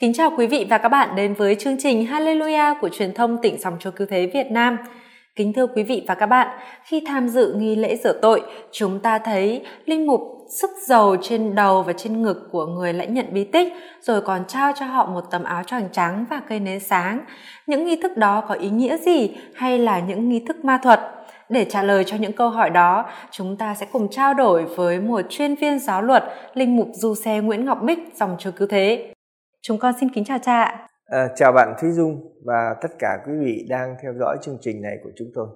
Kính chào quý vị và các bạn đến với chương trình Hallelujah của truyền thông tỉnh Sòng Chúa Cứu Thế Việt Nam. Kính thưa quý vị và các bạn, khi tham dự nghi lễ rửa tội, chúng ta thấy linh mục sức dầu trên đầu và trên ngực của người lãnh nhận bí tích, rồi còn trao cho họ một tấm áo choàng trắng và cây nến sáng. Những nghi thức đó có ý nghĩa gì hay là những nghi thức ma thuật? Để trả lời cho những câu hỏi đó, chúng ta sẽ cùng trao đổi với một chuyên viên giáo luật, linh mục du xe Nguyễn Ngọc Bích, dòng chúa cứu thế. Chúng con xin kính chào cha ạ. À, chào bạn Thúy Dung và tất cả quý vị đang theo dõi chương trình này của chúng tôi.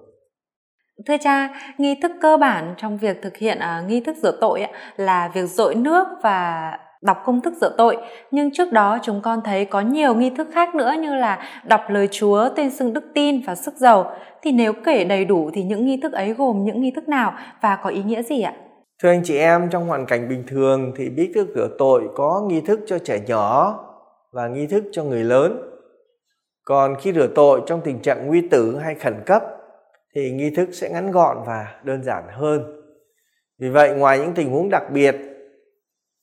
Thưa cha, nghi thức cơ bản trong việc thực hiện uh, nghi thức rửa tội là việc dội nước và đọc công thức rửa tội nhưng trước đó chúng con thấy có nhiều nghi thức khác nữa như là đọc lời chúa tên xưng đức tin và sức dầu thì nếu kể đầy đủ thì những nghi thức ấy gồm những nghi thức nào và có ý nghĩa gì ạ thưa anh chị em trong hoàn cảnh bình thường thì bí thức rửa tội có nghi thức cho trẻ nhỏ và nghi thức cho người lớn. Còn khi rửa tội trong tình trạng nguy tử hay khẩn cấp, thì nghi thức sẽ ngắn gọn và đơn giản hơn. Vì vậy, ngoài những tình huống đặc biệt,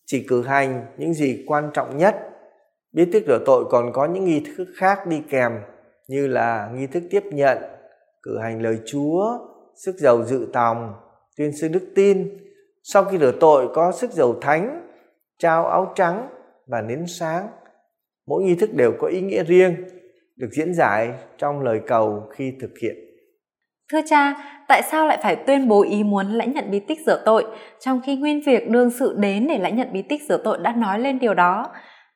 chỉ cử hành những gì quan trọng nhất, biết thức rửa tội còn có những nghi thức khác đi kèm, như là nghi thức tiếp nhận, cử hành lời chúa, sức dầu dự tòng, tuyên sư đức tin. Sau khi rửa tội, có sức dầu thánh, trao áo trắng và nến sáng mỗi nghi thức đều có ý nghĩa riêng được diễn giải trong lời cầu khi thực hiện Thưa cha, tại sao lại phải tuyên bố ý muốn lãnh nhận bí tích rửa tội, trong khi nguyên việc đương sự đến để lãnh nhận bí tích rửa tội đã nói lên điều đó?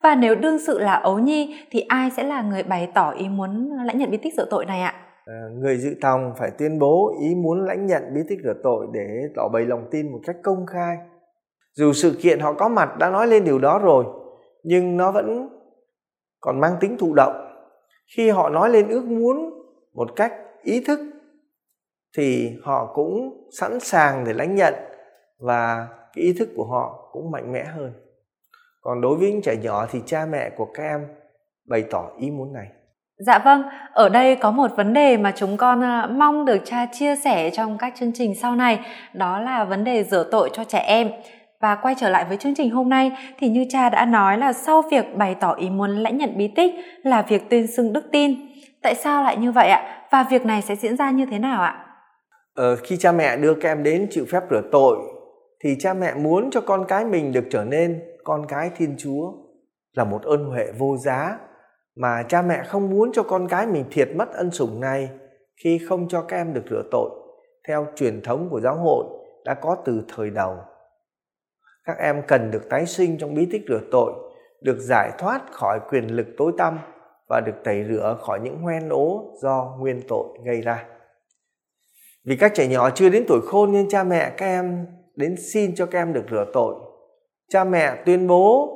Và nếu đương sự là ấu nhi, thì ai sẽ là người bày tỏ ý muốn lãnh nhận bí tích rửa tội này ạ? À, người dự tòng phải tuyên bố ý muốn lãnh nhận bí tích rửa tội để tỏ bày lòng tin một cách công khai. Dù sự kiện họ có mặt đã nói lên điều đó rồi, nhưng nó vẫn còn mang tính thụ động. Khi họ nói lên ước muốn một cách ý thức thì họ cũng sẵn sàng để lãnh nhận và cái ý thức của họ cũng mạnh mẽ hơn còn đối với những trẻ nhỏ thì cha mẹ của các em bày tỏ ý muốn này Dạ vâng, ở đây có một vấn đề mà chúng con à, mong được cha chia sẻ trong các chương trình sau này, đó là vấn đề rửa tội cho trẻ em. Và quay trở lại với chương trình hôm nay thì như cha đã nói là sau việc bày tỏ ý muốn lãnh nhận bí tích là việc tuyên xưng đức tin. Tại sao lại như vậy ạ? Và việc này sẽ diễn ra như thế nào ạ? ờ, khi cha mẹ đưa các em đến chịu phép rửa tội thì cha mẹ muốn cho con cái mình được trở nên con cái thiên chúa là một ơn huệ vô giá mà cha mẹ không muốn cho con cái mình thiệt mất ân sủng này khi không cho các em được rửa tội theo truyền thống của giáo hội đã có từ thời đầu các em cần được tái sinh trong bí tích rửa tội được giải thoát khỏi quyền lực tối tăm và được tẩy rửa khỏi những hoen ố do nguyên tội gây ra vì các trẻ nhỏ chưa đến tuổi khôn nên cha mẹ các em đến xin cho các em được rửa tội. Cha mẹ tuyên bố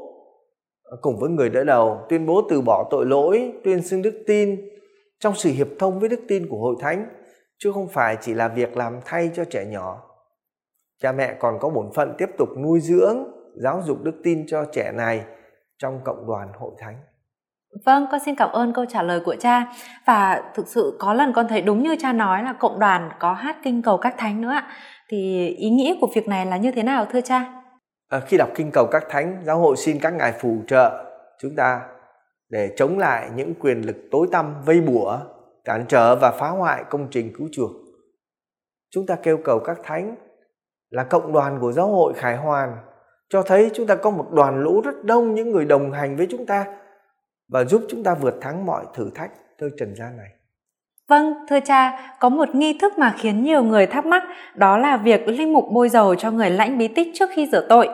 cùng với người đỡ đầu tuyên bố từ bỏ tội lỗi, tuyên xưng đức tin trong sự hiệp thông với đức tin của hội thánh chứ không phải chỉ là việc làm thay cho trẻ nhỏ. Cha mẹ còn có bổn phận tiếp tục nuôi dưỡng, giáo dục đức tin cho trẻ này trong cộng đoàn hội thánh. Vâng, con xin cảm ơn câu trả lời của cha. Và thực sự có lần con thấy đúng như cha nói là cộng đoàn có hát kinh cầu các thánh nữa ạ. Thì ý nghĩa của việc này là như thế nào thưa cha? À, khi đọc kinh cầu các thánh, giáo hội xin các ngài phù trợ chúng ta để chống lại những quyền lực tối tăm vây bủa, cản trở và phá hoại công trình cứu chuộc. Chúng ta kêu cầu các thánh là cộng đoàn của giáo hội Khải Hoàn cho thấy chúng ta có một đoàn lũ rất đông những người đồng hành với chúng ta và giúp chúng ta vượt thắng mọi thử thách nơi trần gian này. Vâng, thưa cha, có một nghi thức mà khiến nhiều người thắc mắc, đó là việc linh mục bôi dầu cho người lãnh bí tích trước khi rửa tội.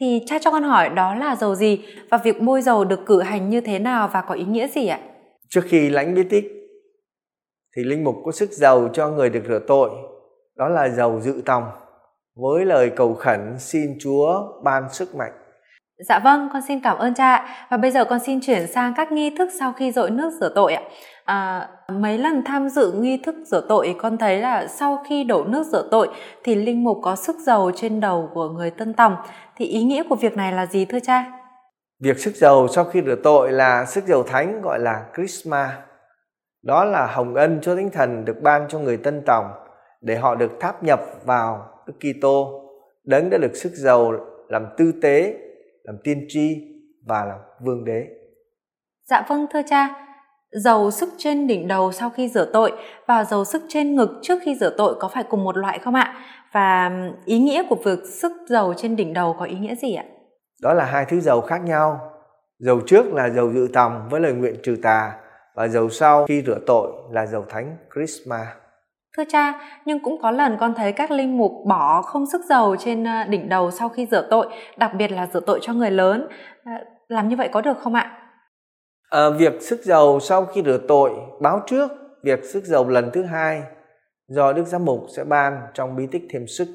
Thì cha cho con hỏi đó là dầu gì và việc bôi dầu được cử hành như thế nào và có ý nghĩa gì ạ? Trước khi lãnh bí tích thì linh mục có sức dầu cho người được rửa tội, đó là dầu dự tòng với lời cầu khẩn xin Chúa ban sức mạnh Dạ vâng, con xin cảm ơn cha. Và bây giờ con xin chuyển sang các nghi thức sau khi dội nước rửa tội ạ. À, mấy lần tham dự nghi thức rửa tội con thấy là sau khi đổ nước rửa tội thì linh mục có sức dầu trên đầu của người tân tòng. Thì ý nghĩa của việc này là gì thưa cha? Việc sức dầu sau khi rửa tội là sức dầu thánh gọi là Christma. Đó là hồng ân cho Thánh Thần được ban cho người tân tòng để họ được tháp nhập vào Đức Kitô, đấng đã được sức dầu làm tư tế làm tiên tri và làm vương đế Dạ vâng thưa cha, dầu sức trên đỉnh đầu sau khi rửa tội và dầu sức trên ngực trước khi rửa tội có phải cùng một loại không ạ? Và ý nghĩa của việc sức dầu trên đỉnh đầu có ý nghĩa gì ạ? Đó là hai thứ dầu khác nhau. Dầu trước là dầu dự tòng với lời nguyện trừ tà và dầu sau khi rửa tội là dầu thánh Christmas. Thưa cha, nhưng cũng có lần con thấy các linh mục bỏ không sức dầu trên à, đỉnh đầu sau khi rửa tội, đặc biệt là rửa tội cho người lớn. À, làm như vậy có được không ạ? À, việc sức dầu sau khi rửa tội báo trước việc sức dầu lần thứ hai do Đức Giám Mục sẽ ban trong bí tích thêm sức.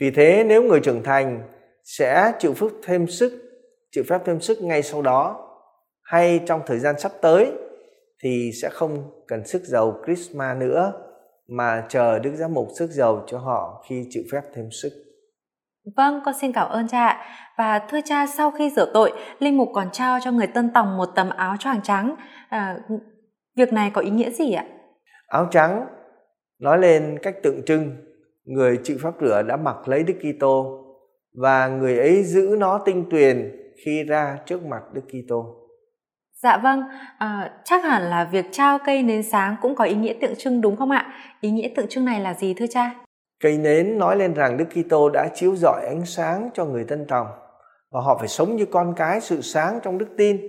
Vì thế nếu người trưởng thành sẽ chịu phước thêm sức, chịu phép thêm sức ngay sau đó hay trong thời gian sắp tới thì sẽ không cần sức dầu Christmas nữa mà chờ Đức Giám Mục sức dầu cho họ khi chịu phép thêm sức. Vâng, con xin cảm ơn cha ạ. Và thưa cha, sau khi rửa tội, Linh Mục còn trao cho người tân tòng một tấm áo choàng trắng. À, việc này có ý nghĩa gì ạ? Áo trắng nói lên cách tượng trưng người chịu pháp rửa đã mặc lấy Đức Kitô và người ấy giữ nó tinh tuyền khi ra trước mặt Đức Kitô. Dạ vâng, à, chắc hẳn là việc trao cây nến sáng cũng có ý nghĩa tượng trưng đúng không ạ? Ý nghĩa tượng trưng này là gì thưa cha? Cây nến nói lên rằng Đức Kitô đã chiếu rọi ánh sáng cho người tân tòng và họ phải sống như con cái sự sáng trong đức tin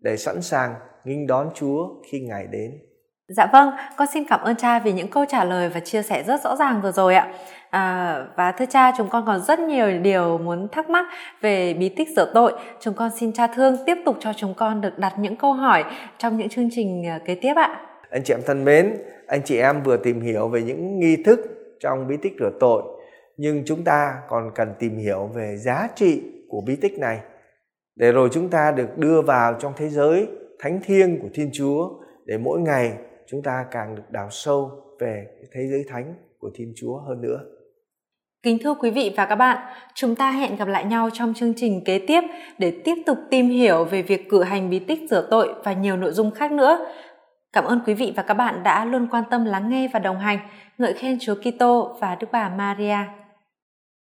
để sẵn sàng nghinh đón Chúa khi Ngài đến. Dạ vâng, con xin cảm ơn cha vì những câu trả lời và chia sẻ rất rõ ràng vừa rồi ạ. À, và thưa cha, chúng con còn rất nhiều điều muốn thắc mắc về bí tích rửa tội. Chúng con xin cha thương tiếp tục cho chúng con được đặt những câu hỏi trong những chương trình à, kế tiếp ạ. Anh chị em thân mến, anh chị em vừa tìm hiểu về những nghi thức trong bí tích rửa tội, nhưng chúng ta còn cần tìm hiểu về giá trị của bí tích này để rồi chúng ta được đưa vào trong thế giới thánh thiêng của Thiên Chúa để mỗi ngày chúng ta càng được đào sâu về thế giới thánh của Thiên Chúa hơn nữa. Kính thưa quý vị và các bạn, chúng ta hẹn gặp lại nhau trong chương trình kế tiếp để tiếp tục tìm hiểu về việc cử hành bí tích rửa tội và nhiều nội dung khác nữa. Cảm ơn quý vị và các bạn đã luôn quan tâm lắng nghe và đồng hành. Ngợi khen Chúa Kitô và Đức Bà Maria.